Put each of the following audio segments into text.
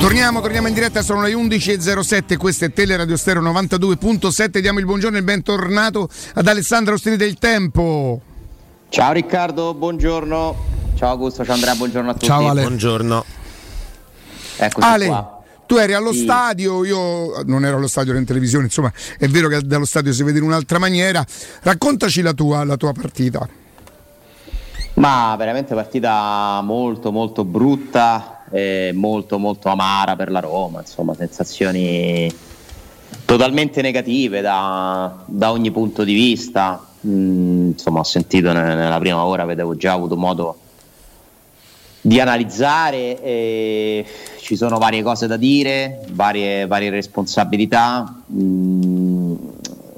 Torniamo, torniamo in diretta, sono le 11.07, questo è Teleradio Stereo 92.7, diamo il buongiorno e il bentornato ad Alessandro Ostini del Tempo. Ciao Riccardo, buongiorno. Ciao Augusto, ciao Andrea, buongiorno a tutti. Ciao Ale. Buongiorno. Eccoci Ale, qua. tu eri allo Sì. stadio, io non ero allo stadio, ero in televisione, insomma è vero che dallo stadio si vede in un'altra maniera. Raccontaci la tua, la tua partita. Ma veramente partita molto molto brutta e molto molto amara per la Roma, insomma sensazioni totalmente negative da, da ogni punto di vista. Mm, insomma ho sentito ne- nella prima ora, avevo già avuto modo di analizzare e ci sono varie cose da dire, varie, varie responsabilità. Mm,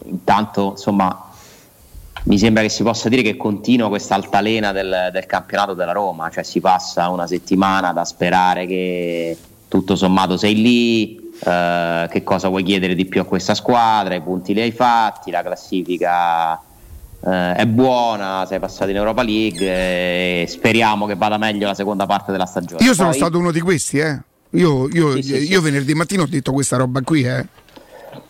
intanto insomma mi sembra che si possa dire che continua questa altalena del, del campionato della Roma, cioè si passa una settimana da sperare che tutto sommato sei lì, eh, che cosa vuoi chiedere di più a questa squadra, i punti li hai fatti, la classifica eh, è buona, sei passato in Europa League e speriamo che vada meglio la seconda parte della stagione. Io sono Poi- stato uno di questi, eh. Io, io- Sì, sì, sì. io venerdì mattina ho detto questa roba qui, eh.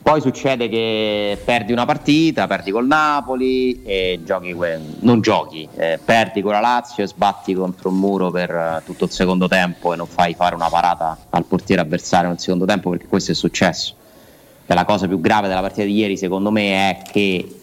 Poi succede che perdi una partita, perdi col Napoli e giochi non giochi, eh, perdi con la Lazio e sbatti contro un muro per eh, tutto il secondo tempo e non fai fare una parata al portiere avversario nel secondo tempo perché questo è successo. E la cosa più grave della partita di ieri secondo me è che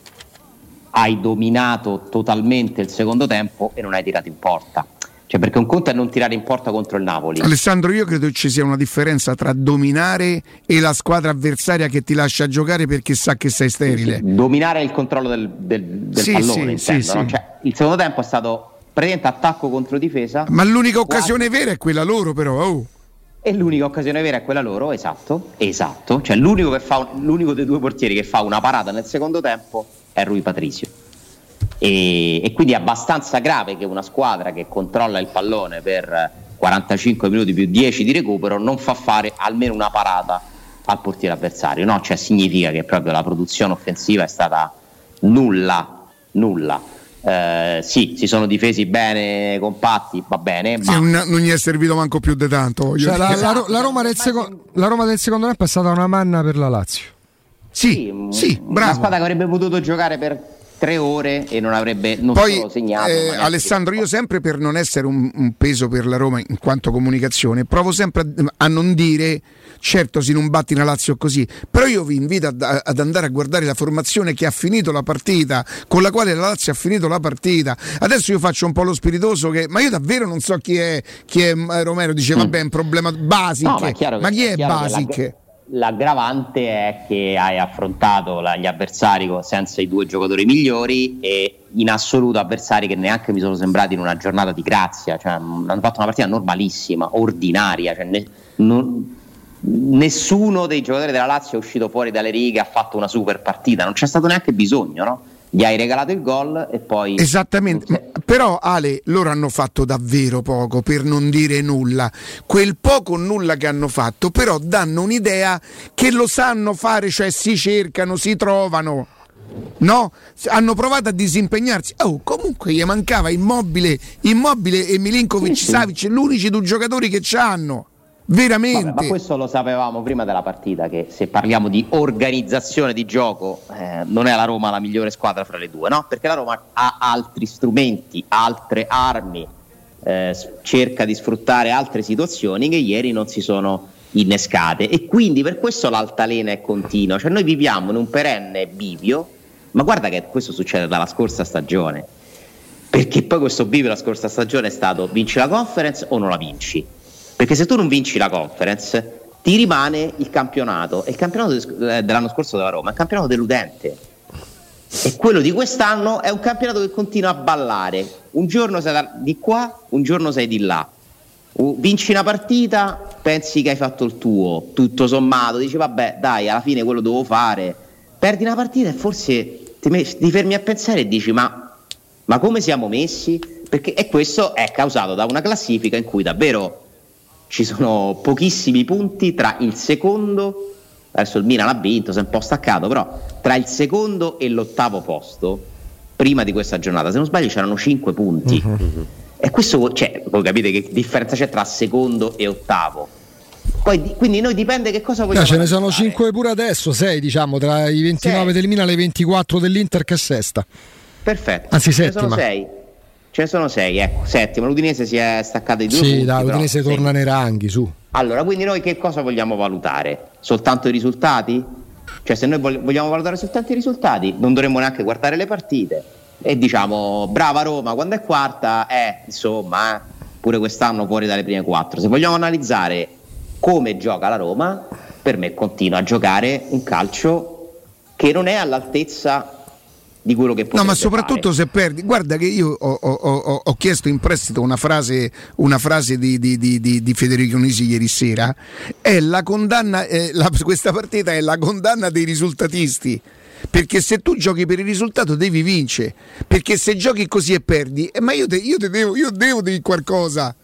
hai dominato totalmente il secondo tempo e non hai tirato in porta. Cioè perché un conto è non tirare in porta contro il Napoli. Alessandro, io credo ci sia una differenza tra dominare e la squadra avversaria che ti lascia giocare perché sa che sei sterile. dominare il controllo del, del- del Sì, pallone sì, intendo, sì, no? Cioè, il secondo tempo è stato praticamente attacco contro difesa Ma l'unica Quasi. occasione vera è quella loro, però. oh. e l'unica occasione vera è quella loro esatto esatto cioè l'unico, che fa un- l'unico dei due portieri che fa una parata nel secondo tempo è Rui Patricio e, e quindi è abbastanza grave che una squadra che controlla il pallone per 45 minuti più 10 di recupero non fa fare almeno una parata al portiere avversario no? cioè significa che proprio la produzione offensiva è stata nulla nulla Eh, sì, si sono difesi bene, compatti, va bene, Sì, ma non, non gli è servito manco più di tanto. Cioè, la, la la Roma del seco- la Roma del secondo tempo è stata una manna per la Lazio. Sì, un- sì, una bravo. squadra che avrebbe potuto giocare per tre ore e non avrebbe non Poi, segnato. eh, Alessandro, io sempre per non essere un, un peso per la Roma in quanto comunicazione, provo sempre a, a non dire certo se non batti una Lazio così, però io vi invito ad, ad andare a guardare la formazione che ha finito la partita, con la quale la Lazio ha finito la partita. Adesso io faccio un po' lo spiritoso che, ma io davvero non so chi è, chi è eh, Romero, dice vabbè è un problema basic, Mm. No, ma, è ma chi è che basic? L'agg- L'aggravante è che hai affrontato la- gli avversari senza i due giocatori migliori e in assoluto avversari che neanche mi sono sembrati in una giornata di grazia, cioè, hanno fatto una partita normalissima, ordinaria, cioè, ne- non- nessuno dei giocatori della Lazio è uscito fuori dalle righe, ha fatto una super partita, non c'è stato neanche bisogno, no? Gli hai regalato il gol e poi... Esattamente, però Ale, loro hanno fatto davvero poco per non dire nulla. Quel poco o nulla che hanno fatto, però danno un'idea che lo sanno fare, cioè si cercano, si trovano. No? Hanno provato a disimpegnarsi. Oh, comunque gli mancava Immobile, Immobile e Milinkovic Sì, sì. Savic, l'unici due giocatori che c'hanno. Veramente. Vabbè, ma questo lo sapevamo prima della partita, che se parliamo di organizzazione di gioco eh, non è la Roma la migliore squadra fra le due, no? Perché la Roma ha altri strumenti, altre armi, eh, cerca di sfruttare altre situazioni che ieri non si sono innescate e quindi per questo l'altalena è continua, cioè noi viviamo in un perenne bivio, ma guarda che questo succede dalla scorsa stagione, perché poi questo bivio la scorsa stagione è stato vinci la conference o non la vinci. Perché se tu non vinci la conference, ti rimane il campionato. E il campionato eh, dell'anno scorso della Roma è un campionato deludente. E quello di quest'anno è un campionato che continua a ballare. Un giorno sei di qua, un giorno sei di là. Vinci una partita, pensi che hai fatto il tuo, tutto sommato, dici vabbè dai, alla fine quello devo fare. Perdi una partita e forse ti fermi a pensare e dici ma, ma come siamo messi? Perché, e questo è causato da una classifica in cui davvero ci sono pochissimi punti tra il secondo, adesso il Milan ha vinto, si è un po' staccato, però tra il secondo e l'ottavo posto, prima di questa giornata, se non sbaglio c'erano 5 punti. E questo, cioè, voi capite che differenza c'è tra secondo e ottavo. Poi, quindi noi dipende che cosa vogliamo. No, ce ne sono 5 pure adesso, 6 diciamo, tra i 29 sei. del Milan e i 24 dell'Inter che è sesta. Perfetto. Anzi, ce settima. Ne sono 6. Ce ne sono 6, ecco, settima. L'Udinese si è staccata i due Sì, punti, dai, l'Udinese però, torna sì. nei ranghi, su. Allora, quindi noi che cosa vogliamo valutare? Soltanto i risultati? Cioè, se noi vogliamo valutare soltanto i risultati, non dovremmo neanche guardare le partite. E diciamo, brava Roma, quando è quarta, eh, insomma, eh, pure quest'anno fuori dalle prime quattro. Se vogliamo analizzare come gioca la Roma, per me continua a giocare un calcio che non è all'altezza di quello che No, ma soprattutto fare. se perdi. Guarda che io ho, ho, ho, ho chiesto in prestito una frase, una frase di, di, di, di, Federico Nisi ieri sera. È la condanna, eh, la, questa partita è la condanna dei risultatisti. Perché se tu giochi per il risultato devi vincere. Perché se giochi così e perdi, eh, ma io, te, io, te devo, io devo dire qualcosa.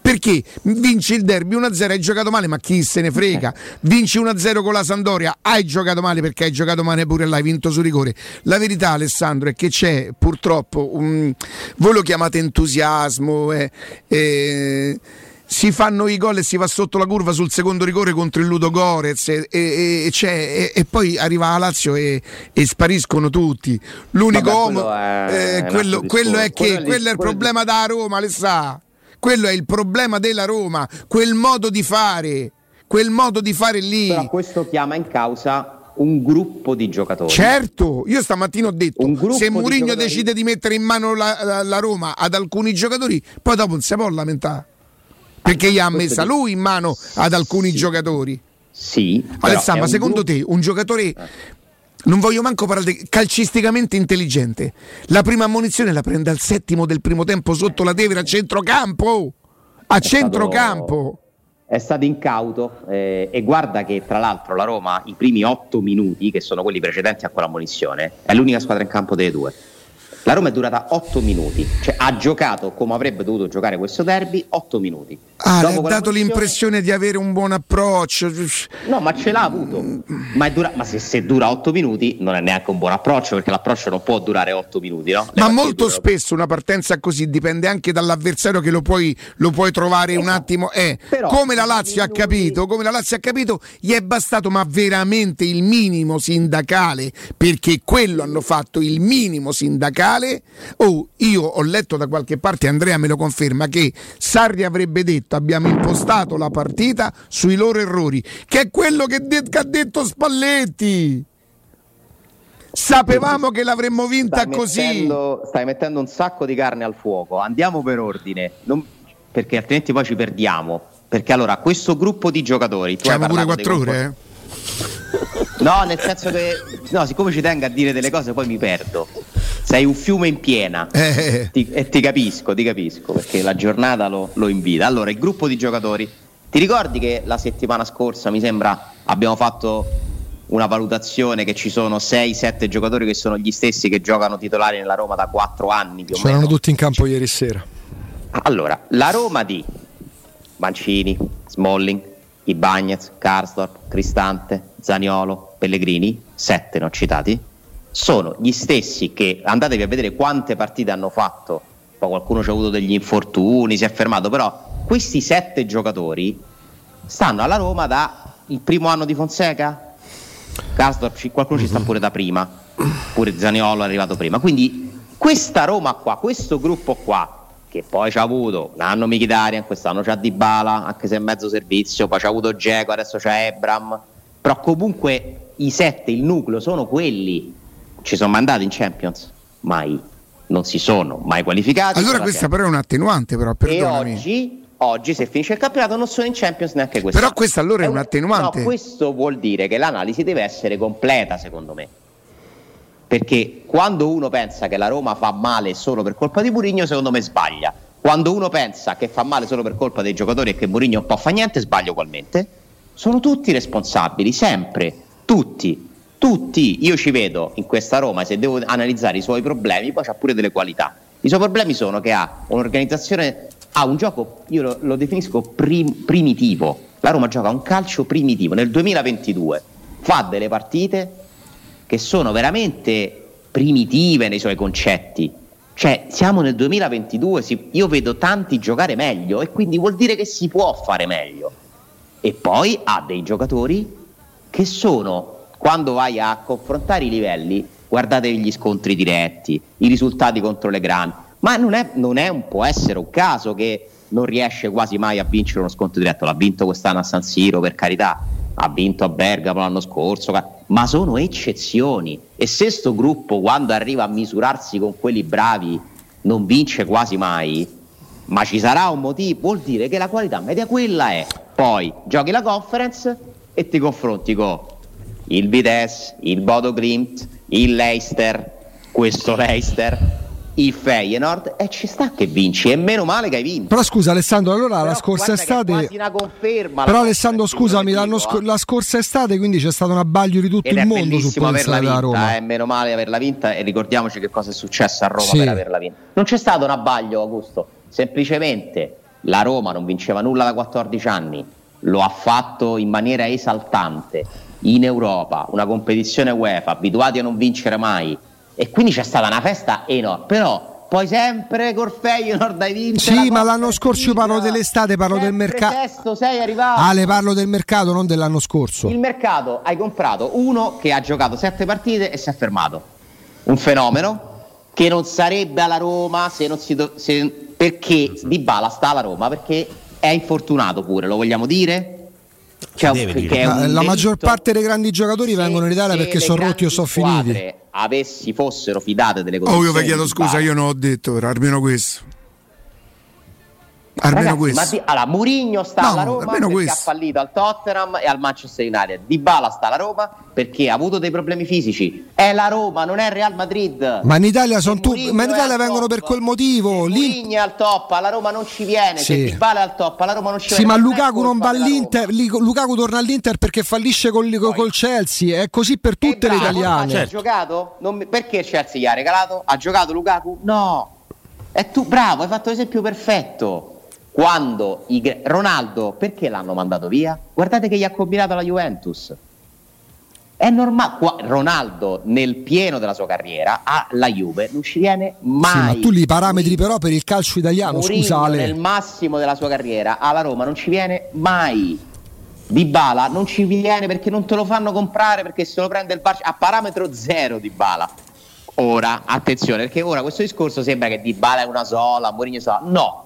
Perché vinci il derby 1-0, hai giocato male, ma chi se ne frega? Vinci 1-0 con la Sandoria, hai giocato male perché hai giocato male pure là, hai vinto su rigore. La verità, Alessandro, è che c'è purtroppo, un, voi lo chiamate entusiasmo, eh, eh, si fanno i gol e si va sotto la curva sul secondo rigore contro il Ludo Gorez e, e, e, e poi arriva la Lazio e, spariscono tutti. L'unico Vabbè, uomo, è, eh, quello, quello, è che quello è, quello è il problema da Roma, le sa. Quello è il problema della Roma, quel modo di fare, quel modo di fare lì. Però questo chiama in causa un gruppo di giocatori. Certo, io stamattina ho detto se Mourinho decide di mettere in mano la, la, la, Roma ad alcuni giocatori, poi dopo non si può lamentare. Perché gli ha messa lui in mano ad alcuni sì. giocatori. Sì. Alessandro, ma secondo gruppo... te un giocatore eh non voglio manco parlare di calcisticamente intelligente. La prima ammonizione la prende al settimo del primo tempo sotto la Tevere a centrocampo. A è centrocampo. Stato, è stato incauto eh, e guarda che tra l'altro la Roma i primi otto minuti, che sono quelli precedenti a quell'ammonizione, è l'unica squadra in campo delle due. La Roma è durata 8 minuti, cioè ha giocato come avrebbe dovuto giocare questo derby 8 minuti. Ah, ha dato l'impressione di avere un buon approccio. No, ma ce l'ha avuto. Ma, dura... ma se, se, dura 8 minuti non è neanche un buon approccio perché l'approccio non può durare 8 minuti, no? Ma molto durano... spesso una partenza così dipende anche dall'avversario che lo puoi, lo puoi trovare esatto. un attimo. Eh, Però, come la Lazio ha capito, come la Lazio ha capito, gli è bastato ma veramente il minimo sindacale perché quello hanno fatto il minimo sindacale mondiale. Oh, io ho letto da qualche parte, Andrea me lo conferma, che Sarri avrebbe detto abbiamo impostato la partita sui loro errori, che è quello che, de- che ha detto Spalletti. Sapevamo che l'avremmo vinta stai così. Mettendo, stai mettendo un sacco di carne al fuoco. Andiamo per ordine, non, perché altrimenti poi ci perdiamo. Perché allora questo gruppo di giocatori. Siamo pure quattro ore, eh? No, nel senso che no, siccome ci tengo a dire delle cose poi mi perdo. Sei un fiume in piena eh. ti, e ti capisco, ti capisco perché la giornata lo, lo invita. Allora, il gruppo di giocatori. Ti ricordi che la settimana scorsa mi sembra abbiamo fatto una valutazione che ci sono 6-7 giocatori che sono gli stessi che giocano titolari nella Roma da 4 anni più o C'erano tutti in campo ieri sera. Allora, la Roma di Mancini, Smalling, Ibagnez, Karsdorp, Cristante, Zaniolo, Pellegrini, sette ho citati, sono gli stessi che andatevi a vedere quante partite hanno fatto, poi qualcuno ci ha avuto degli infortuni, si è fermato, però questi sette giocatori stanno alla Roma da il primo anno di Fonseca, Karsdorp, qualcuno ci sta pure da prima, pure Zaniolo è arrivato prima, quindi questa Roma qua, questo gruppo qua, che poi ci ha avuto un anno Michidarian, quest'anno c'ha Dybala, anche se è mezzo servizio, poi c'ha avuto Geco, adesso c'è Ebram, però comunque i sette, il nucleo sono quelli. Ci sono mandati in Champions? Mai. Non si sono mai qualificati. Allora questa però è un attenuante però, perdonami. E oggi, oggi se finisce il campionato non sono in Champions neanche questo. Però questa allora è, è un attenuante. No, questo vuol dire che l'analisi deve essere completa secondo me perché quando uno pensa che la Roma fa male solo per colpa di Murigno, secondo me sbaglia. Quando uno pensa che fa male solo per colpa dei giocatori e che Murigno non può fare niente, sbaglia ugualmente. Sono tutti responsabili, sempre, tutti, tutti. Io ci vedo in questa Roma, se devo analizzare i suoi problemi, poi c'ha pure delle qualità. I suoi problemi sono che ha un'organizzazione, ha un gioco, io lo, lo definisco prim, primitivo. La Roma gioca un calcio primitivo. Nel 2022 fa delle partite che sono veramente primitive nei suoi concetti. Cioè, siamo nel 2022, si, io vedo tanti giocare meglio e quindi vuol dire che si può fare meglio. E poi ha dei giocatori che sono, quando vai a confrontare i livelli, guardatevi gli scontri diretti, i risultati contro le grandi, ma non, è, non è un, può essere un caso che non riesce quasi mai a vincere uno scontro diretto, l'ha vinto quest'anno a San Siro per carità, ha vinto a Bergamo l'anno scorso, ma sono eccezioni. E se sto gruppo quando arriva a misurarsi con quelli bravi non vince quasi mai, ma ci sarà un motivo, vuol dire che la qualità media quella è. Poi giochi la conference e ti confronti con il Vitesse, il Bodo Glimt, il Leicester, questo Leicester il Feyenoord e ci sta che vinci e meno male che hai vinto però scusa Alessandro allora però la scorsa estate però Alessandro scusami sc- la scorsa estate quindi c'è stato un abbaglio di tutto Ed il mondo su averla vinta, Roma. Eh, meno male averla vinta e ricordiamoci che cosa è successo a Roma sì. per averla vinta non c'è stato un abbaglio Augusto semplicemente la Roma non vinceva nulla da 14 anni lo ha fatto in maniera esaltante in Europa una competizione UEFA abituati a non vincere mai e quindi c'è stata una festa enorme. Però poi sempre col Feyenoord hai vinto. Sì, ma l'anno scorso io parlo dell'estate, parlo del mercato. Sesto sei arrivato. Ale, parlo del mercato, non dell'anno scorso. Il mercato hai comprato uno che ha giocato sette partite e si è fermato. Un fenomeno che non sarebbe alla Roma se non si do- se, perché Di Bala sta alla Roma perché è infortunato pure, lo vogliamo dire? Cioè, la, la maggior parte dei grandi giocatori se, vengono in Italia perché sono rotti o sono finiti. Avessi fossero fidate delle condizioni. Oh, io vi chiedo scusa, io non ho detto, almeno questo. Almeno Ragazzi, questo. Di, allora, Murigno sta no, alla Roma perché questo. ha fallito al Tottenham e al Manchester United. Di Bala sta alla Roma perché ha avuto dei problemi fisici. È la Roma, non è il Real Madrid. Ma in Italia, sono tu, ma in Italia vengono per quel motivo. Murigno è al top, alla Roma non ci viene. Sì. Se Di Bala è al top, alla Roma non ci sì, viene. Sì, ma Lukaku non va all'Inter. Lukaku torna all'Inter perché fallisce col, Poi, col Chelsea. È così per tutte bravo, le italiane. Certo. Ha giocato? Non, perché Chelsea gli ha regalato? Ha giocato Lukaku? No. E tu, bravo, hai fatto l'esempio perfetto quando i, Ronaldo perché l'hanno mandato via? Guardate che gli ha combinato la Juventus. È normale, Ronaldo nel pieno della sua carriera alla Juve non ci viene mai. Sì, ma tu li parametri però per il calcio italiano, Mourinho, scusa Ale. nel massimo della sua carriera alla Roma non ci viene mai. Di Bala non ci viene perché non te lo fanno comprare perché se lo prende il Barça a parametro zero di Bala. Ora, attenzione, perché ora questo discorso sembra che Di Bala è una sola, Mourinho sola. No,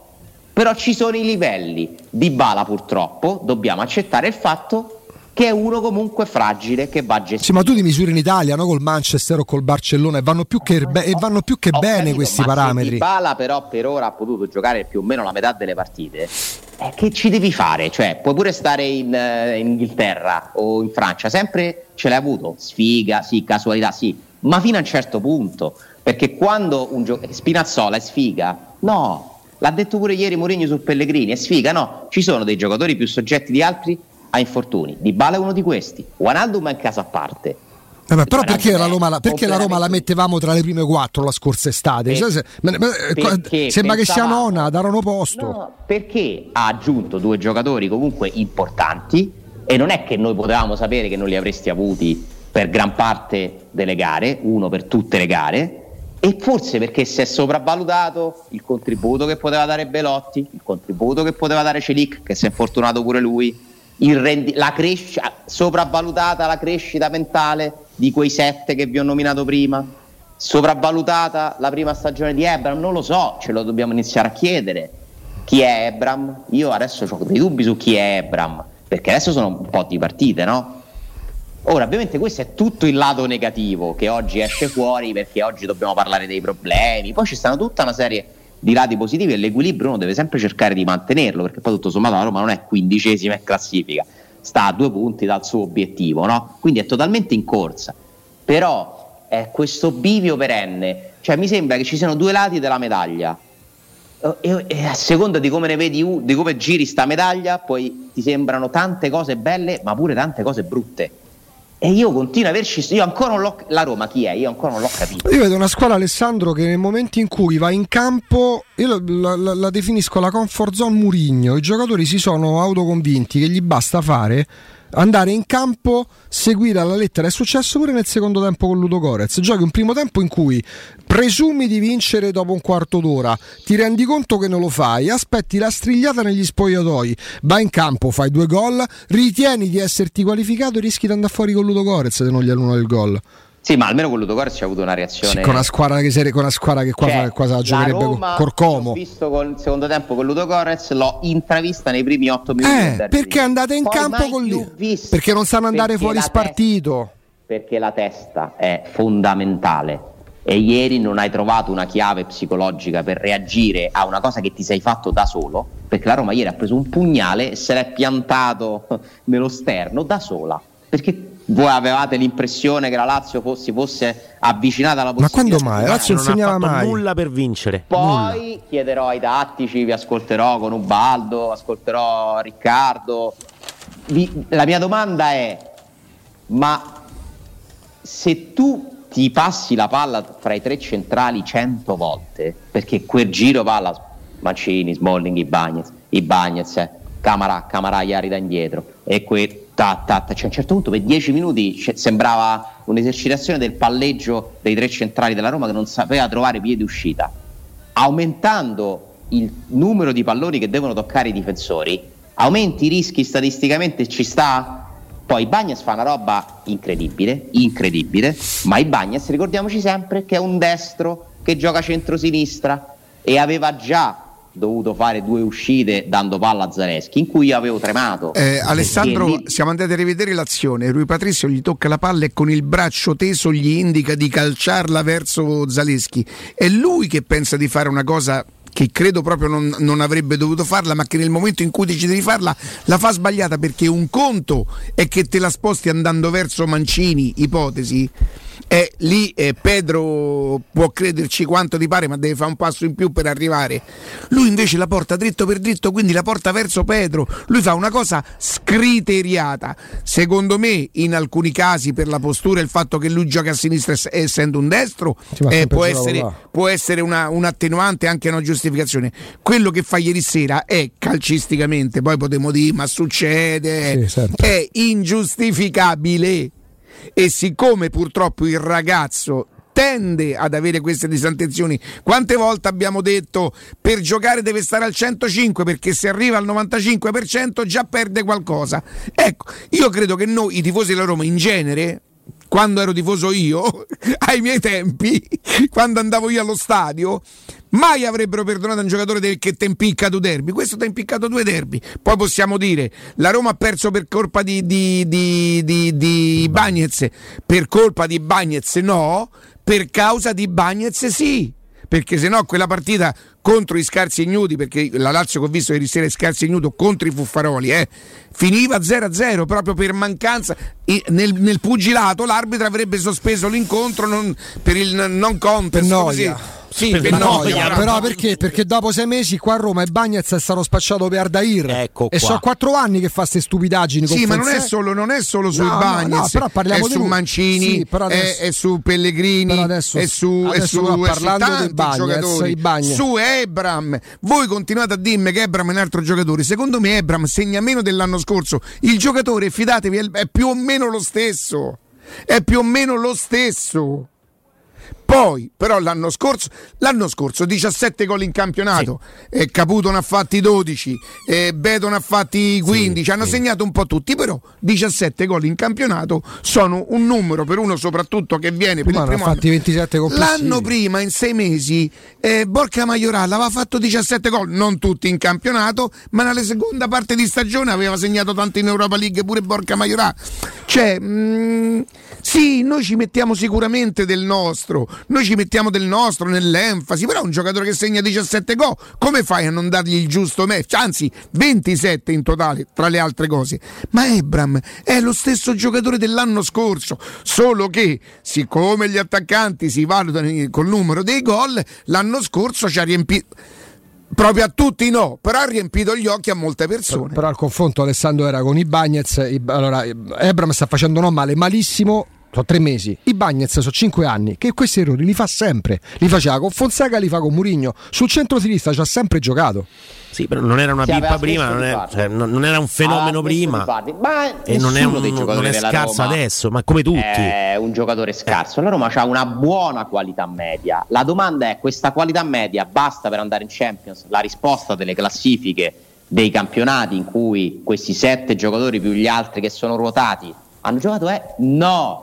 però ci sono i livelli. Di Bala purtroppo dobbiamo accettare il fatto che è uno comunque fragile che va gestito. Sì, ma tu ti misuri in Italia, no? col Manchester o col Barcellona e vanno più che, be- e vanno più che bene capito, questi parametri. Di Bala però per ora ha potuto giocare più o meno la metà delle partite. Eh, che ci devi fare? Cioè, puoi pure stare in, eh, in Inghilterra o in Francia, sempre ce l'hai avuto. Sfiga, sì, casualità, sì, ma fino a un certo punto. Perché quando un gioco Spinazzola è sfiga, no, L'ha detto pure ieri Mourinho su Pellegrini, è sfiga, no? Ci sono dei giocatori più soggetti di altri a infortuni. Di Bala è uno di questi. Wijnaldum è in casa a parte. Vabbè, però perché, la Roma, la, perché la Roma, la, mettevamo tra le prime quattro la scorsa estate? Cioè, se, sembra che sia nona, darono posto. No, perché ha aggiunto due giocatori comunque importanti e non è che noi potevamo sapere che non li avresti avuti per gran parte delle gare, uno per tutte le gare, e forse perché si è sopravvalutato il contributo che poteva dare Belotti, il contributo che poteva dare Celic, che si è infortunato pure lui, rendi- la crescita, sopravvalutata la crescita mentale di quei sette che vi ho nominato prima, sopravvalutata la prima stagione di Ebram, non lo so, ce lo dobbiamo iniziare a chiedere. Chi è Ebram? Io adesso ho dei dubbi su chi è Ebram, perché adesso sono un po' di partite, no? Ora, ovviamente questo è tutto il lato negativo che oggi esce fuori perché oggi dobbiamo parlare dei problemi, poi ci stanno tutta una serie di lati positivi e l'equilibrio uno deve sempre cercare di mantenerlo perché poi tutto sommato la Roma non è quindicesima in classifica, sta a due punti dal suo obiettivo, no? quindi è totalmente in corsa, però è questo bivio perenne, cioè mi sembra che ci siano due lati della medaglia. E, e a seconda di come ne vedi, di come giri sta medaglia, poi ti sembrano tante cose belle, ma pure tante cose brutte. E io continuo a averci. Io ancora non l'ho. La Roma chi è? Io ancora non l'ho capito. Io vedo una squadra, Alessandro, che nel momento in cui va in campo, io la, la, la definisco la comfort zone Murigno. I giocatori si sono autoconvinti che gli basta fare andare in campo, seguire alla lettera. È successo pure nel secondo tempo con Ludo Gorez. Giochi un primo tempo in cui presumi di vincere dopo un quarto d'ora, ti rendi conto che non lo fai, aspetti la strigliata negli spogliatoi, vai in campo, fai due gol, ritieni di esserti qualificato e rischi di andare fuori con Ludo Gorez se non gli annulano il gol. Sì, ma almeno con Ludogorets c'è avuto una reazione. Sì, con una squadra che, serie, con una squadra che qua, cioè, qua sa, giocherebbe Roma, Corcomo. Ho visto con il secondo tempo con Ludogorets, l'ho intravista nei primi otto minuti. Eh, perché andate in Poi campo con lui? Perché non sanno andare fuori spartito. Testa, perché la testa è fondamentale. E ieri non hai trovato una chiave psicologica per reagire a una cosa che ti sei fatto da solo. Perché la Roma ieri ha preso un pugnale e se l'è piantato nello sterno da sola. Perché voi avevate l'impressione che la Lazio fosse, fosse avvicinata alla possibilità. Ma quando mai? La Lazio non insegnava mai nulla per vincere. Poi nulla. chiederò ai tattici, vi ascolterò con Ubaldo, ascolterò Riccardo. Vi, la mia domanda è: ma se tu ti passi la palla fra i tre centrali cento volte, perché quel giro palla Mancini, Smalling, Ibagnez, Ibagnez, eh, Camara, Camara ieri da indietro e quel ta, ta, ta. Cioè, a un certo punto per dieci minuti cioè, sembrava un'esercitazione del palleggio dei tre centrali della Roma che non sapeva trovare via di uscita. Aumentando il numero di palloni che devono toccare i difensori, aumenti i rischi statisticamente ci sta? Poi Bagnes fa una roba incredibile, incredibile, ma i Bagnes ricordiamoci sempre che è un destro che gioca centro-sinistra e aveva già dovuto fare due uscite dando palla a Zareschi in cui avevo tremato. Eh, Alessandro, lì... siamo andati a rivedere l'azione. Rui Patrizio gli tocca la palla e con il braccio teso gli indica di calciarla verso Zaleschi. È lui che pensa di fare una cosa che credo proprio non, non, avrebbe dovuto farla, ma che nel momento in cui decide di farla la fa sbagliata perché un conto è che te la sposti andando verso Mancini, ipotesi e lì eh, Pedro può crederci quanto ti pare, ma deve fare un passo in più per arrivare. Lui invece la porta dritto per dritto, quindi la porta verso Pedro. Lui fa una cosa scriteriata. Secondo me, in alcuni casi, per la postura il fatto che lui gioca a sinistra essendo un destro, eh, può, essere, può, essere, una, un attenuante anche una giustificazione. Quello che fa ieri sera è calcisticamente, poi potremmo dire, ma succede, sì, certo. è ingiustificabile e siccome purtroppo il ragazzo tende ad avere queste disattenzioni. Quante volte abbiamo detto per giocare deve stare al 105 perché se arriva al 95% già perde qualcosa. Ecco, io credo che noi, i tifosi della Roma in genere, quando ero tifoso io, ai miei tempi, quando andavo io allo stadio, mai avrebbero perdonato un giocatore del che ti ha impiccato derby. Questo ti ha impiccato due derby. Poi possiamo dire la Roma ha perso per colpa di, di, di, di, di Bagnez, per colpa di Bagnez no, per causa di Bagnez sì perché se no quella partita contro i scarsi ignudi, perché la Lazio che ho visto ieri sera è scarsi ignudo contro i Fuffaroli, eh, finiva 0-0 proprio per mancanza. Nel, nel, pugilato l'arbitro avrebbe sospeso l'incontro non, per il non contest. Per noia. Sì, per noia, però perché? Perché dopo sei mesi qua a Roma e Bagnez è stato spacciato per Ardair. Ecco e sono quattro anni che fa queste stupidaggini. Sì, ma non è, solo, non è solo sui no, Bagnez, no, no, è su Mancini, sì, adesso, è, è, su Pellegrini, adesso, è su, è su, è su tanti Bagnez, giocatori. Su Ebram. Voi continuate a dirmi che Ebram è un altro giocatore. Secondo me Ebram segna meno dell'anno scorso. Il giocatore, fidatevi, è più o meno lo stesso. È più o meno lo stesso. Poi, però, l'anno scorso, l'anno scorso 17 gol in campionato, sì. eh, Caputo ne ha fatti 12, eh, Beto ne ha fatti 15, sì, hanno sì. segnato un po' tutti, però 17 gol in campionato sono un numero per uno soprattutto che viene per il primo fatti 27 L'anno prima, in sei mesi, eh, Borca Maioral aveva fatto 17 gol, non tutti in campionato, ma nella seconda parte di stagione aveva segnato tanto in Europa League pure Borca Maioral. Cioè, mh, mm, sì, noi ci mettiamo sicuramente del nostro, noi ci mettiamo del nostro nell'enfasi, però un giocatore che segna 17 gol, come fai a non dargli il giusto match? Anzi, 27 in totale, tra le altre cose. Ma Ebram è lo stesso giocatore dell'anno scorso, solo che siccome gli attaccanti si valutano col numero dei gol, l'anno scorso ci ha riempito proprio a tutti no, però ha riempito gli occhi a molte persone. Però, il confronto Alessandro era con i Bagnets, allora Ebram sta facendo non male, malissimo sono tre mesi. I Bagnets sono cinque anni che questi errori li fa sempre. Li faceva con Fonseca, li fa con Murigno. Sul centro-sinistra ci ha sempre giocato. Sì, però non era una Sì, pippa prima, non, è- cioè, non- non era un fenomeno smesso prima e non è, un- dei non giocatori è della scarso Roma adesso, ma come tutti. È un giocatore scarso. La Roma ha una buona qualità media. La domanda è: questa qualità media basta per andare in Champions? La risposta delle classifiche dei campionati in cui questi sette giocatori più gli altri che sono ruotati hanno giocato è no.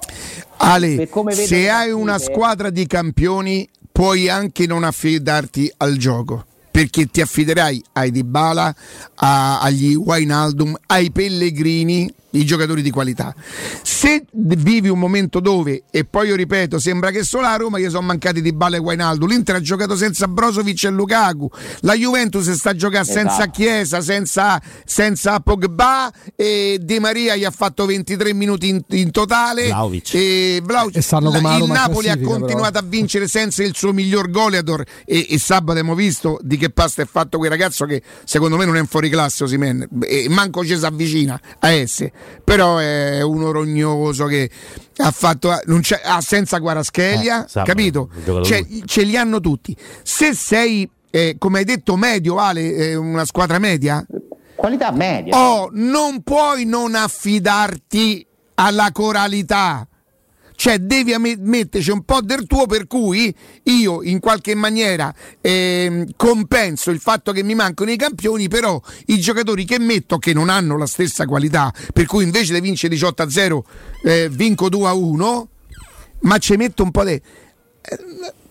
Ale, se hai una partite- squadra di campioni, puoi anche non affidarti al gioco. Perché ti affiderai ai Dybala, a- agli Wijnaldum, ai Pellegrini, i giocatori di qualità. Se vivi un momento dove, e poi io ripeto, sembra che solo a Roma gli sono mancati Dybala e Wijnaldum, l'Inter ha giocato senza Brozovic e Lukaku, la Juventus sta a giocare senza Esatto. Chiesa, senza, senza Pogba e Di Maria gli ha fatto 23 minuti in, in totale. Vlahovic. E, Vlahovic. E La- il Napoli ha continuato a vincere senza il suo miglior goleador e, e sabato abbiamo visto di che pasta è fatto quel ragazzo che secondo me non è un fuoriclasse Osimen e manco ci si avvicina a esse però è uno rognoso che ha fatto non c'è, ah, senza Guaraschelia Eh, capito Cioè, ce li hanno tutti se sei eh, come hai detto medio Ale eh, una squadra media Qualità media. Oh, non puoi non affidarti alla coralità. Cioè, devi metterci un po' del tuo, per cui io in qualche maniera ehm, compenso il fatto che mi mancano i campioni, però i giocatori che metto che non hanno la stessa qualità, per cui invece di vincere 18 a 0, eh, vinco 2 a 1, ma ci metto un po' di.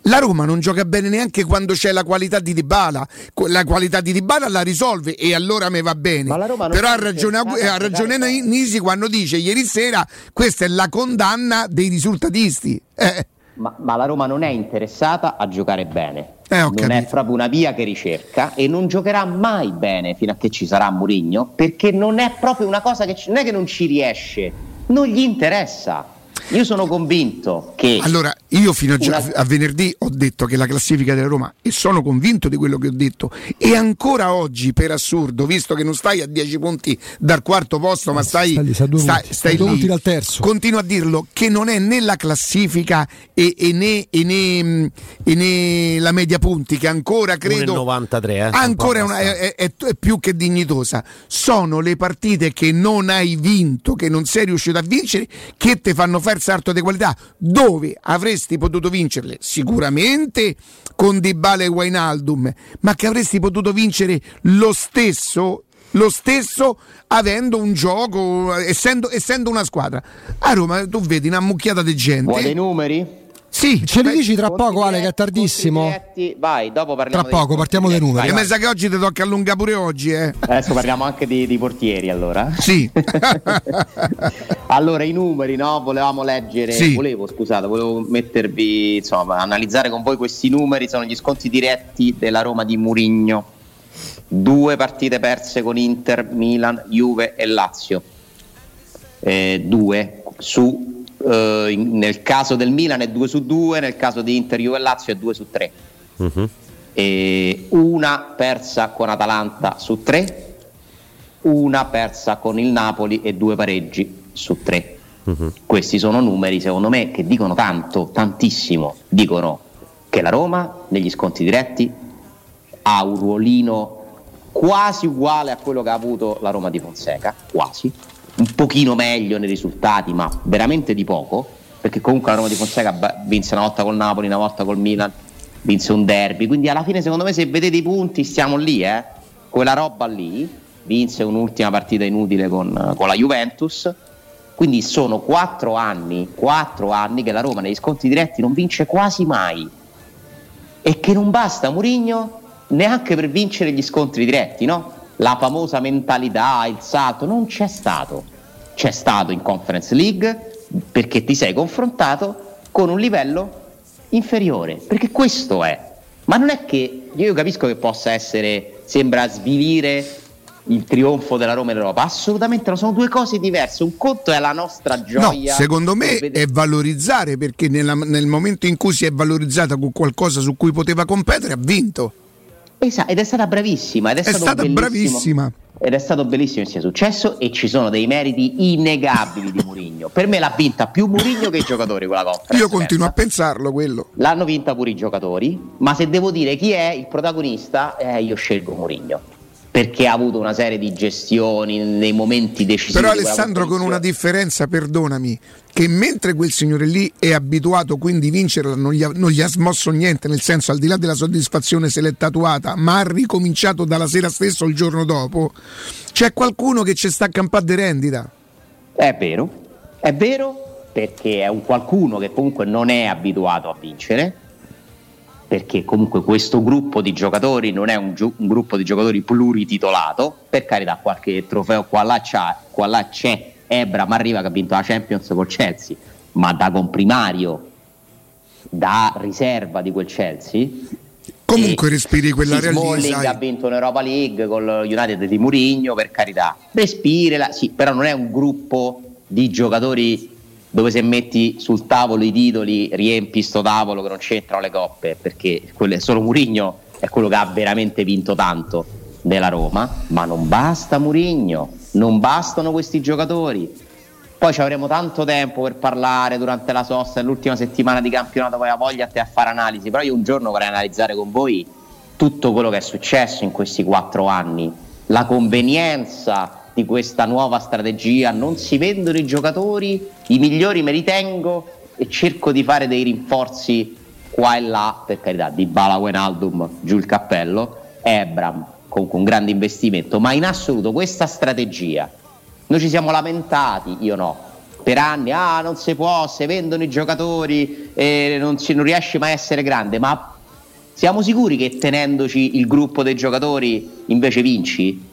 La Roma non gioca bene neanche quando c'è la qualità di Dybala. La qualità di Dybala la risolve e allora me va bene. Però è ha ragione, ha ragione. Nisi quando dice ieri sera questa è la condanna dei risultatisti. Eh, Ma, ma la Roma non è interessata a giocare bene. Eh, non è capito. proprio una via che ricerca e non giocherà mai bene fino a che ci sarà Murigno perché non è proprio una cosa che non è che non ci riesce, non gli interessa. Io sono convinto che Allora, io fino a, Una- a venerdì ho detto che la classifica della Roma, e sono convinto di quello che ho detto, e ancora oggi, per assurdo, visto che non stai a 10 punti dal quarto posto, ma stai, stai lì, stai- lì, punti dal terzo. continuo a dirlo, che non è né la classifica e, e né, e né, e né la media punti, che ancora credo... 1,93, eh, ancora è, un una- è- è- è più che dignitosa. Sono le partite che non hai vinto, che non sei riuscito a vincere, che ti fanno fare salto di qualità. Dove avresti potuto vincerle? Sicuramente con Dybala e Wijnaldum, ma che avresti potuto vincere lo stesso. Lo stesso avendo un gioco, essendo, essendo una squadra. A Roma tu vedi una mucchiata di gente. vuole i numeri. Sì, Ce li dici tra poco, Ale, che è tardissimo? diretti. Vai, dopo parliamo Tra poco, partiamo dai numeri, Vai, mi sa che oggi ti tocca allungare pure oggi, eh. Adesso parliamo anche di, di portieri allora. Sì. allora i numeri, no? Volevamo leggere, Sì. volevo scusate, volevo mettervi, insomma, analizzare con voi questi numeri, sono gli sconti diretti della Roma di Murigno. Due partite perse con Inter, Milan, Juve e Lazio. Eh, due su, eh, in- nel caso del Milan è 2 su 2, nel caso di Inter, Juve e Lazio è 2 su 3 Mhm. e una persa con Atalanta su tre, una persa con il Napoli e due pareggi su tre. Mhm. Questi sono numeri, secondo me, che dicono tanto, tantissimo. Dicono che la Roma, negli sconti diretti, ha un ruolino quasi uguale a quello che ha avuto la Roma di Fonseca, quasi, un pochino meglio nei risultati, ma veramente di poco, perché comunque la Roma di Fonseca vinse una volta col Napoli, una volta col Milan, vinse un derby, quindi alla fine secondo me se vedete i punti stiamo lì, eh? quella roba lì, vinse un'ultima partita inutile con, con la Juventus, quindi sono quattro anni, quattro anni che la Roma negli sconti diretti non vince quasi mai e che non basta Murigno neanche per vincere gli scontri diretti, no? La famosa mentalità, il salto, non c'è stato. C'è stato in Conference League perché ti sei confrontato con un livello inferiore, perché questo è. Ma non è che io capisco che possa essere, sembra svilire il trionfo della Roma in Europa, assolutamente no, sono due cose diverse. Un conto è la nostra No, gioia. secondo me è valorizzare perché nella- nel momento in cui si è valorizzata con qualcosa su cui poteva competere ha vinto. Esa- ed è stata bravissima. Ed è, È stato stata bellissimo- bravissima. Ed è stato bellissimo che sia successo e ci sono dei meriti innegabili di Murigno. Per me l'ha vinta più Murigno che i giocatori quella conference. Io continuo a pensa. pensarlo quello. L'hanno vinta pure i giocatori, ma se devo dire chi è il protagonista, eh, io scelgo Mourinho. Perché ha avuto una serie di gestioni nei momenti decisivi. Però Alessandro con una differenza, perdonami, che mentre quel signore lì è abituato quindi a vincerla, non gli, ha, non gli ha smosso niente, nel senso al di là della soddisfazione se l'è tatuata, ma ha ricominciato dalla sera stessa o il giorno dopo, c'è qualcuno che ci sta a campare di rendita. È vero, è vero perché è un qualcuno che comunque non è abituato a vincere, perché comunque questo gruppo di giocatori non è un, gio- un gruppo di giocatori plurititolato, per carità qualche trofeo qua là, qua là c'è, Ebra ma arriva che ha vinto la Champions col Chelsea, ma da comprimario, da riserva di quel Chelsea, Comunque respiri quella sì, realtà. Smalling ha vinto un'Europa League con lo United di Murigno, per carità. Respirela, sì, però non è un gruppo di giocatori dove se metti sul tavolo i titoli riempi sto tavolo che non c'entrano le coppe, perché quelle- solo Murigno è quello che ha veramente vinto tanto della Roma, ma non basta Murigno, non bastano questi giocatori. Poi ci avremo tanto tempo per parlare durante la sosta dell'ultima settimana di campionato, poi ha voglia a te a fare analisi, però io un giorno vorrei analizzare con voi tutto quello che è successo in questi quattro anni, la convenienza di questa nuova strategia, non si vendono i giocatori, i migliori me li tengo e cerco di fare dei rinforzi qua e là, per carità, di Bala Wenaldum, giù il cappello, Ebram, comunque un grande investimento, ma in assoluto questa strategia, noi ci siamo lamentati, io no, per anni, ah non si può, se vendono i giocatori e non, si, non riesci mai a essere grande, ma siamo sicuri che tenendoci il gruppo dei giocatori invece vinci?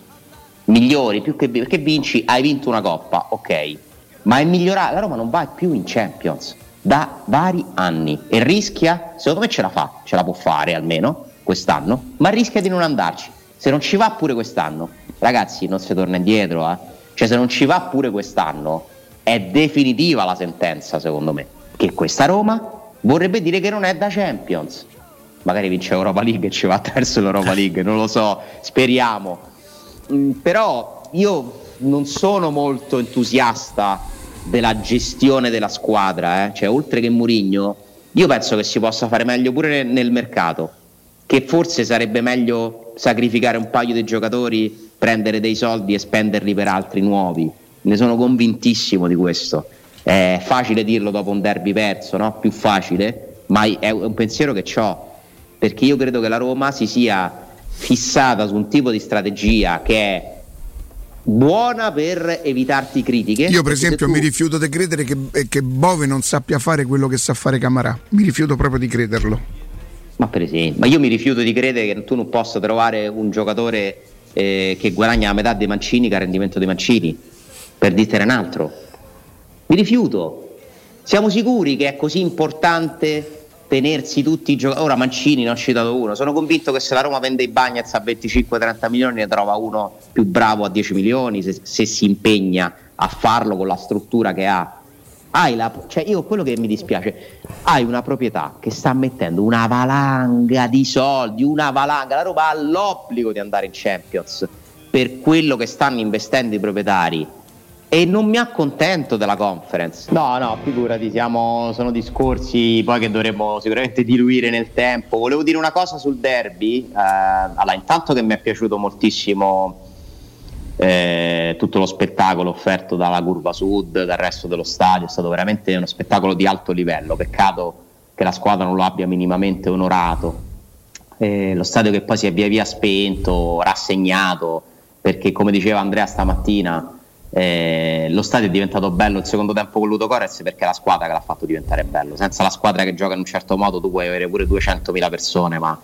Migliori, più che perché vinci, hai vinto una coppa, ok, ma è migliorata, la Roma non va più in Champions da vari anni e rischia, secondo me ce la fa, ce la può fare almeno quest'anno, ma rischia di non andarci. Se non ci va pure quest'anno, ragazzi, non si torna indietro, eh. Cioè se non ci va pure quest'anno, è definitiva la sentenza, secondo me, che questa Roma vorrebbe dire che non è da Champions. Magari vince Europa League e ci va attraverso l'Europa League, non lo so, speriamo. Mm, però io non sono molto entusiasta della gestione della squadra, eh. cioè oltre che Murigno, io penso che si possa fare meglio pure nel, nel mercato, che forse sarebbe meglio sacrificare un paio di giocatori, prendere dei soldi e spenderli per altri nuovi. Ne sono convintissimo di questo. È facile dirlo dopo un derby perso, no? Più facile, ma è un pensiero che ho, perché io credo che la Roma si sia fissata su un tipo di strategia che è buona per evitarti critiche. Io per esempio tu- mi rifiuto di credere che, eh, che Bove non sappia fare quello che sa fare Camarà. Mi rifiuto proprio di crederlo. Ma per esempio, ma io mi rifiuto di credere che tu non possa trovare un giocatore eh, che guadagna la metà dei Mancini che ha il rendimento dei Mancini, per dirtene un altro. Mi rifiuto. Siamo sicuri che è così importante tenersi tutti i giocatori? Ora Mancini ne ho citato uno, sono convinto che se la Roma vende i Bagnets a 25-30 milioni ne trova uno più bravo a 10 milioni se, se si impegna a farlo con la struttura che ha. Hai la, cioè io quello che mi dispiace, hai una proprietà che sta mettendo una valanga di soldi, una valanga, la Roma ha l'obbligo di andare in Champions per quello che stanno investendo i proprietari e non mi accontento della conference. No, no, figurati, siamo, sono discorsi poi che dovremmo sicuramente diluire nel tempo. Volevo dire una cosa sul derby, eh, allora intanto che mi è piaciuto moltissimo eh, tutto lo spettacolo offerto dalla curva sud, dal resto dello stadio, è stato veramente uno spettacolo di alto livello, peccato che la squadra non lo abbia minimamente onorato. Eh, lo stadio che poi si è via via spento, rassegnato, perché come diceva Andrea stamattina, eh, lo stadio è diventato bello il secondo tempo con Ludo Corez perché è la squadra che l'ha fatto diventare bello. Senza la squadra che gioca in un certo modo tu puoi avere pure 200.000 persone, ma,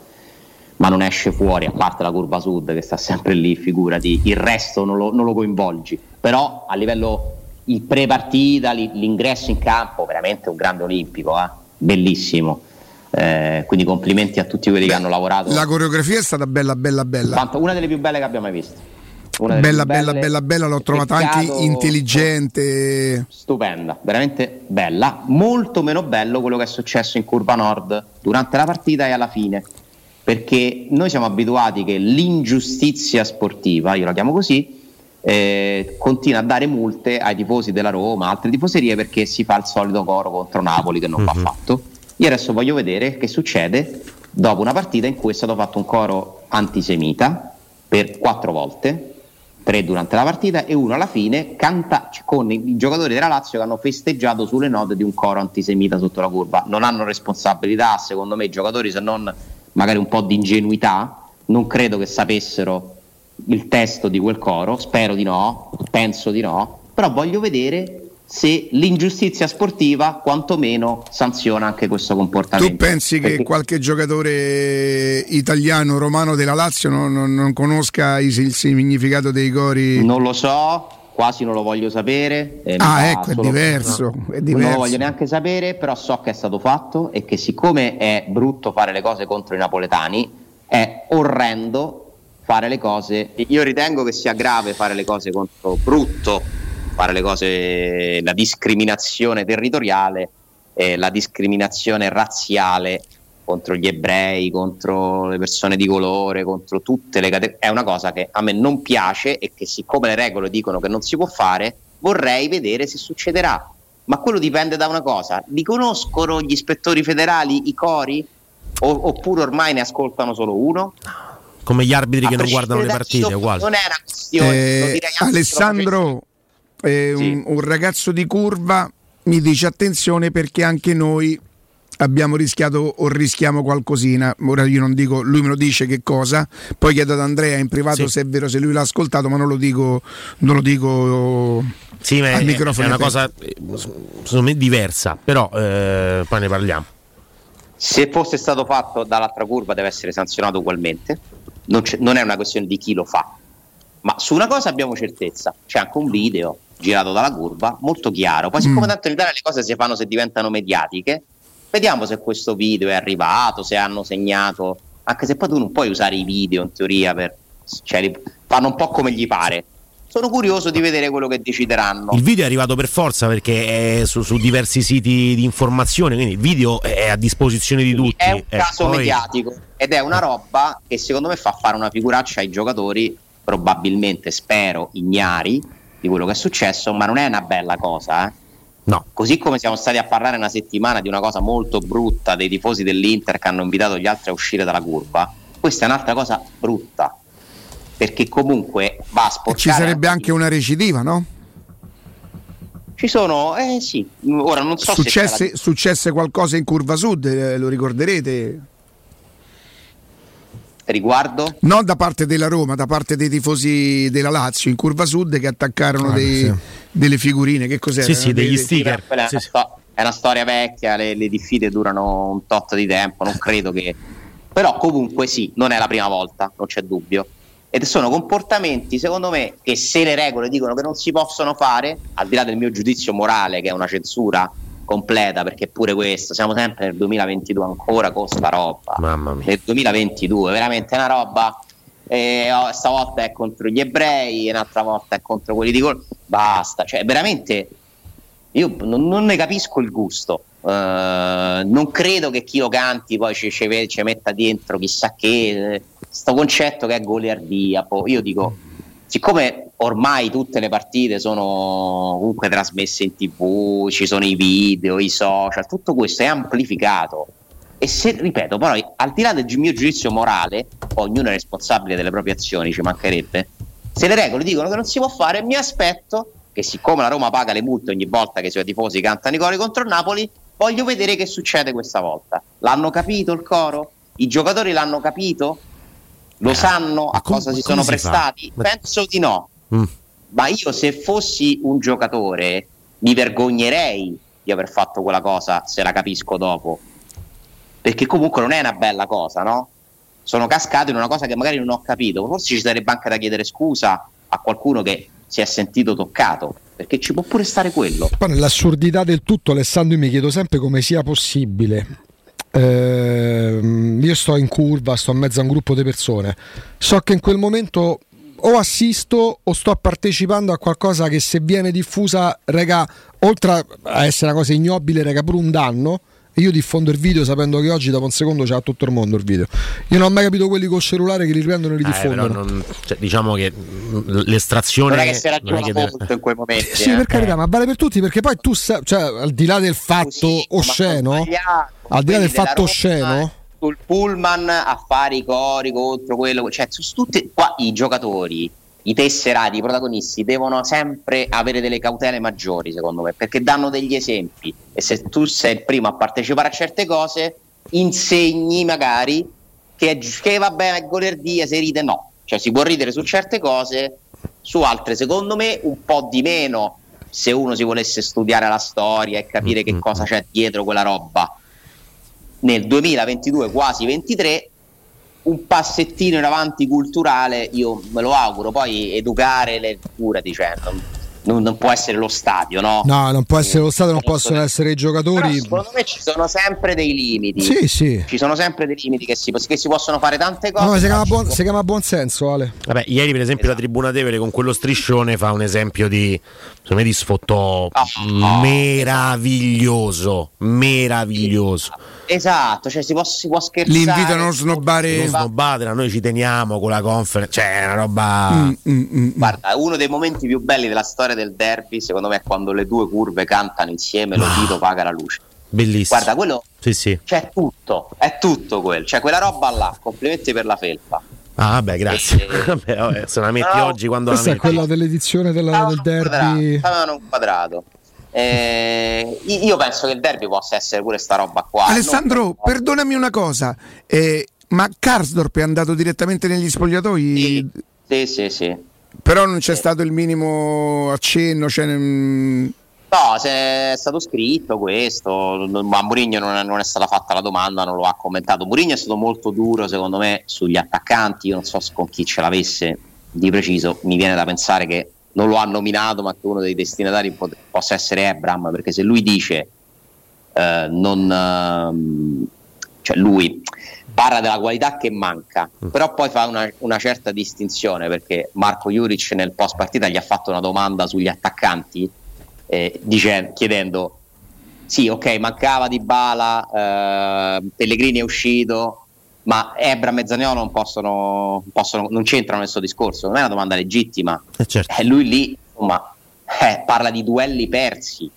ma non esce fuori, a parte la curva sud che sta sempre lì, figurati, il resto non lo, non lo coinvolgi. Però a livello il pre-partita, li- l'ingresso in campo, veramente un grande olimpico, eh? bellissimo. Eh, quindi complimenti a tutti quelli che hanno lavorato. La coreografia è stata bella, bella, bella. Una delle più belle che abbiamo mai visto. Una delle Bella, bella, bella, bella, l'ho trovata anche intelligente. stupenda, veramente bella. Molto meno bello quello che è successo in Curva Nord durante la partita e alla fine. perché noi siamo abituati che l'ingiustizia sportiva, io la chiamo così, eh, continua a dare multe ai tifosi della Roma, altre tifoserie perché si fa il solito coro contro Napoli che non va Mhm. fatto. Io adesso voglio vedere che succede dopo una partita in cui è stato fatto un coro antisemita per quattro volte, tre durante la partita e uno alla fine, canta con i giocatori della Lazio che hanno festeggiato sulle note di un coro antisemita sotto la curva. Non hanno responsabilità, secondo me, i giocatori, se non magari un po' di ingenuità. Non credo che sapessero il testo di quel coro, spero di no, penso di no, però voglio vedere se l'ingiustizia sportiva quantomeno sanziona anche questo comportamento. Tu pensi che qualche giocatore italiano, romano della Lazio non, non- non conosca il, il significato dei cori? Non lo so, quasi non lo voglio sapere. eh, ah, ecco, è diverso, è Non lo diverso. voglio neanche sapere, però so che è stato fatto e che siccome è brutto fare le cose contro i napoletani, è orrendo fare le cose. Io ritengo che sia grave fare le cose contro brutto, fare le cose, la discriminazione territoriale, eh, la discriminazione razziale contro gli ebrei, contro le persone di colore, contro tutte le categorie. È una cosa che a me non piace e che siccome le regole dicono che non si può fare, vorrei vedere se succederà. Ma quello dipende da una cosa, li conoscono gli ispettori federali i cori? O- oppure ormai ne ascoltano solo uno? Come gli arbitri A che non guardano le partite, uguale. Non è una questione. lo Eh, Alessandro, eh, Sì. un, un ragazzo di curva mi dice attenzione perché anche noi abbiamo rischiato o rischiamo qualcosina. Ora io non dico, lui me lo dice che cosa, poi chiedo ad Andrea in privato Sì. se è vero, se lui l'ha ascoltato, ma non lo dico, non lo dico Sì, ma al è, microfono è una cosa secondo me diversa, però eh, poi ne parliamo. Se fosse stato fatto dall'altra curva deve essere sanzionato ugualmente, non, non è una questione di chi lo fa, ma su una cosa abbiamo certezza, c'è anche un video girato dalla curva molto chiaro, poi siccome Mm. tanto in Italia le cose si fanno se diventano mediatiche, vediamo se questo video è arrivato, se hanno segnato, anche se poi tu non puoi usare i video in teoria per... Cioè, fanno un po' come gli pare. Sono curioso di vedere quello che decideranno. Il video è arrivato per forza perché è su, su diversi siti di informazione, quindi il video è a disposizione di tutti. È un Eh, caso poi- mediatico ed è una roba che secondo me fa fare una figuraccia ai giocatori, probabilmente, spero, ignari di quello che è successo, ma non è una bella cosa. eh. No, Così come siamo stati a parlare una settimana di una cosa molto brutta dei tifosi dell'Inter che hanno invitato gli altri a uscire dalla curva, questa è un'altra cosa brutta. Perché comunque va a sporcare. ci sarebbe anche una recidiva, no? Ci sono, eh sì, ora non so se. Successe, successe qualcosa in curva sud, eh, lo ricorderete? Riguardo? Non da parte della Roma, da parte dei tifosi della Lazio in curva sud che attaccarono Ah, dei- sì. delle figurine. Che cos'era? Sì, sì, degli Dei- Sticker, quella è, una sì. sto- è una storia vecchia, le, le diffide durano un tot di tempo, non credo che... Però comunque sì, non è la prima volta, non c'è dubbio. Ed sono comportamenti, secondo me, che se le regole dicono che non si possono fare, al di là del mio giudizio morale, che è una censura completa, perché pure questo, siamo sempre nel 2022 ancora con sta roba. mamma mia. Nel 2022, veramente è una roba... eh, oh, stavolta è contro gli ebrei, un'altra volta è contro quelli di gol. Basta, cioè veramente io non, non ne capisco il gusto. Eh, non credo che chi lo canti poi ci, ci- ci metta dentro chissà che eh, sto concetto che è goliardia. po- Io dico, siccome ormai tutte le partite sono comunque trasmesse in tv, ci sono i video, i social, tutto questo è amplificato. E se, ripeto, poi al di là del mio giudizio morale, ognuno è responsabile delle proprie azioni, ci mancherebbe. Se le regole dicono che non si può fare, mi aspetto che siccome la Roma paga le multe ogni volta che i suoi tifosi cantano i cori contro il Napoli, voglio vedere che succede questa volta. L'hanno capito il coro? I giocatori l'hanno capito? Lo sanno a com- cosa si sono si prestati? Penso di no. Mm. Ma io se fossi un giocatore mi vergognerei di aver fatto quella cosa se la capisco dopo. Perché comunque non è una bella cosa, no? Sono cascato in una cosa che magari non ho capito. Forse ci sarebbe anche da chiedere scusa a qualcuno che si è sentito toccato. Perché ci può pure stare quello. Poi nell'assurdità del tutto, Alessandro, io mi chiedo sempre come sia possibile. Ehm, io sto in curva, sto in mezzo a un gruppo di persone. So che in quel momento o assisto o sto partecipando a qualcosa che se viene diffusa, rega, oltre a essere una cosa ignobile, rega pure un danno. E io diffondo il video sapendo che oggi dopo un secondo c'ha tutto il mondo il video. Io non ho mai capito quelli col cellulare che li riprendono e li Eh, diffondono. però non- cioè, diciamo che l'estrazione Non è che si ragiona che deve- in quei momenti. Sì, eh. per carità, ma vale per tutti perché poi tu sai, cioè, al di là del fatto osceno, al di là del fatto osceno, sul pullman a fare i cori contro quello, cioè su tutti qua i giocatori, i tesserati, i protagonisti devono sempre avere delle cautele maggiori, secondo me, perché danno degli esempi. E se tu sei il primo a partecipare a certe cose, insegni magari che, che va bene, è golerdia, se ride no, cioè si può ridere su certe cose, su altre secondo me un po' di meno se uno si volesse studiare la storia e capire che cosa c'è dietro quella roba nel 2022 quasi 23 un passettino in avanti culturale io me lo auguro poi educare le cure dicendo non, non può essere lo stadio no? no, non può essere lo Stato, non Però possono essere i Però giocatori. secondo me ci sono sempre dei limiti Sì, sì. ci sono sempre dei limiti che si, che si possono fare tante cose No, ma si chiama, buon, si chiama buon senso, Ale. Vabbè, ieri per esempio la tribuna Tevere con quello striscione fa un esempio di, secondo me, di sfottò no. meraviglioso, meraviglioso. Esatto cioè si può, si può scherzare L'invito a non snobbare- Non snobbatela, noi ci teniamo con la conference, cioè è una roba... Mm, mm, mm. Guarda, uno dei momenti più belli della storia del derby, secondo me, è quando le due curve cantano insieme, lo dito paga la luce. Bellissimo. Guarda, quello Sì, sì. c'è tutto, è tutto quel, cioè quella roba là, complimenti per la felpa. Ah, vabbè, grazie. Eh, Vabbè, vabbè, se la metti no, oggi quando la Questa è metti. quella dell'edizione della- del derby. stavano un quadrato. Eh, io penso che il derby possa essere pure sta roba qua. Alessandro, Non- perdonami una cosa, eh, ma Karsdorp è andato direttamente negli spogliatoi? Sì, sì, sì. sì. Però non c'è stato il minimo accenno, cioè, mm, No, se è stato scritto questo, ma a Mourinho non è, non è stata fatta la domanda, non lo ha commentato. Mourinho è stato molto duro, secondo me, sugli attaccanti. Io non so con chi ce l'avesse di preciso. Mi viene da pensare che non lo ha nominato, ma che uno dei destinatari pot- possa essere Ebram, perché se lui dice eh, non, ehm, cioè lui parla della qualità che manca, però poi fa una, una certa distinzione perché Marco Juric nel post partita gli ha fatto una domanda sugli attaccanti eh, dice- chiedendo sì ok mancava di Bala Pellegrini è uscito ma Ebram e Zaniolo non possono, possono non c'entrano nel suo discorso. Non è una domanda legittima. Eh, certo. e lui lì insomma eh, parla di duelli persi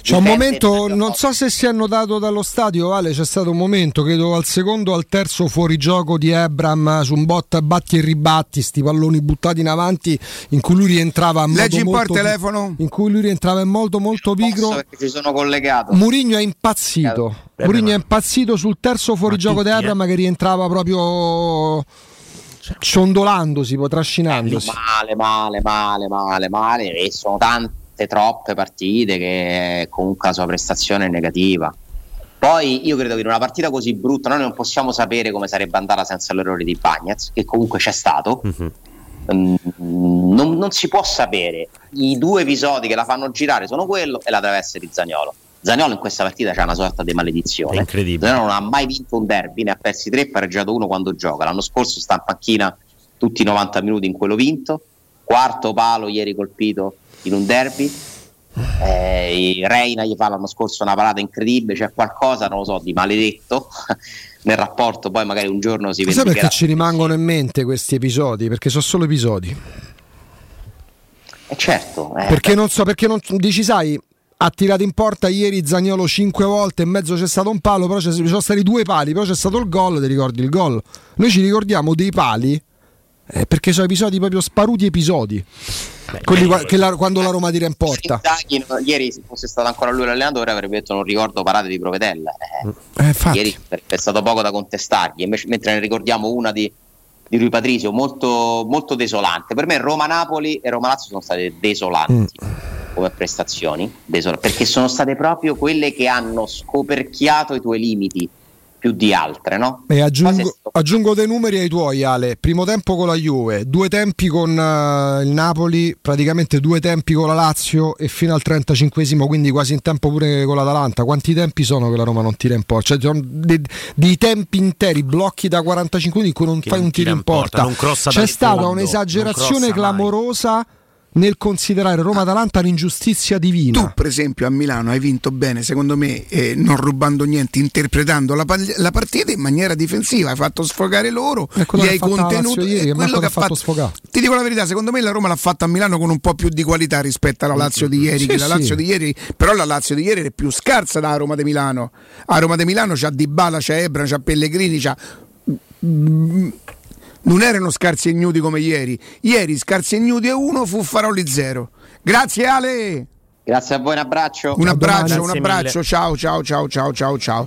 C'è un momento, non so se si è notato dallo stadio, Ale, c'è stato un momento, credo al secondo o al terzo fuorigioco di Ebram su un botta batti e ribatti, sti palloni buttati in avanti, in cui lui rientrava in modo Leggi un po' il molto- telefono? In cui lui rientrava in molto molto pigro. perché ci sono collegato Murigno è impazzito. Beh, Murigno è impazzito sul terzo fuorigioco di Ebram eh. che rientrava proprio ciondolandosi, poi trascinandosi. male, male, male, male, male e sono tante troppe partite che comunque la sua prestazione è negativa. Poi io credo che in una partita così brutta noi non possiamo sapere come sarebbe andata senza l'errore di Bagnaz, che comunque c'è stato. Mhm. Mm, non, non si può sapere. I due episodi che la fanno girare sono quello e la traversa di Zagnolo. Zagnolo in questa partita c'ha una sorta di maledizione. È incredibile. Zagnolo non ha mai vinto un derby, ne ha persi tre, pareggiato uno quando gioca. L'anno scorso sta in panchina tutti i 90 minuti in quello vinto. Quarto palo ieri colpito in un derby. Eh, Reina gli fa l'anno scorso una parata incredibile, c'è qualcosa, non lo so, di maledetto nel rapporto. Poi magari un giorno si vede. Sai perché ci rimangono in mente questi episodi? Perché sono solo episodi. Eh, certo, eh, Perché non so, perché non dici, sai, ha tirato in porta ieri Zagnolo 5 volte, in mezzo c'è stato un palo, però ci sono stati due pali, però c'è stato il gol, ti ricordi il gol? Noi ci ricordiamo dei pali eh, perché sono episodi proprio sparuti episodi. Quelli qua- che la- quando la Roma tira in porta. Inzaghi, ieri se fosse stato ancora lui l'allenatore avrebbe detto non ricordo parate di Provedella Eh, Eh, infatti. ieri è stato poco da contestargli invece, mentre ne ricordiamo una di, di Rui Patrizio molto, molto desolante per me Roma-Napoli e Roma-Lazio sono state desolanti come prestazioni desol- perché sono state proprio quelle che hanno scoperchiato i tuoi limiti più di altre no? E aggiungo, aggiungo dei numeri ai tuoi, Ale. Primo tempo con la Juve, due tempi con eh, il Napoli, praticamente due tempi con la Lazio e fino al 35esimo, quindi quasi in tempo pure con l'Atalanta. Quanti tempi sono che la Roma non tira in porta? Cioè, dei, dei tempi interi, blocchi da 45 minuti in cui non Che fai non un tiro in porta, porta. non crossa C'è stata fondo, un'esagerazione crossa mai. Nel considerare Roma-Atalanta un'ingiustizia divina. Tu, per esempio, a Milano hai vinto bene, secondo me, eh, non rubando niente, interpretando la, la, partita in maniera difensiva. Hai fatto sfogare loro, li hai contenuti. Ieri, è quello che ha fatto, sfogare. Ti dico la verità, secondo me la Roma l'ha fatta a Milano con un po' più di qualità rispetto alla Lazio di ieri. Sì, la Lazio di ieri però la Lazio di ieri è più scarsa da Roma di Milano. A Roma di Milano c'ha Dybala, c'ha Ebra, c'ha Pellegrini, c'ha non erano scarsi e ignudi come ieri. Ieri scarsi e ignudi a uno, fu Faroli zero. Grazie Ale. Grazie a voi, un abbraccio. Un abbraccio, un abbraccio. Ciao, ciao, ciao, ciao, ciao, ciao.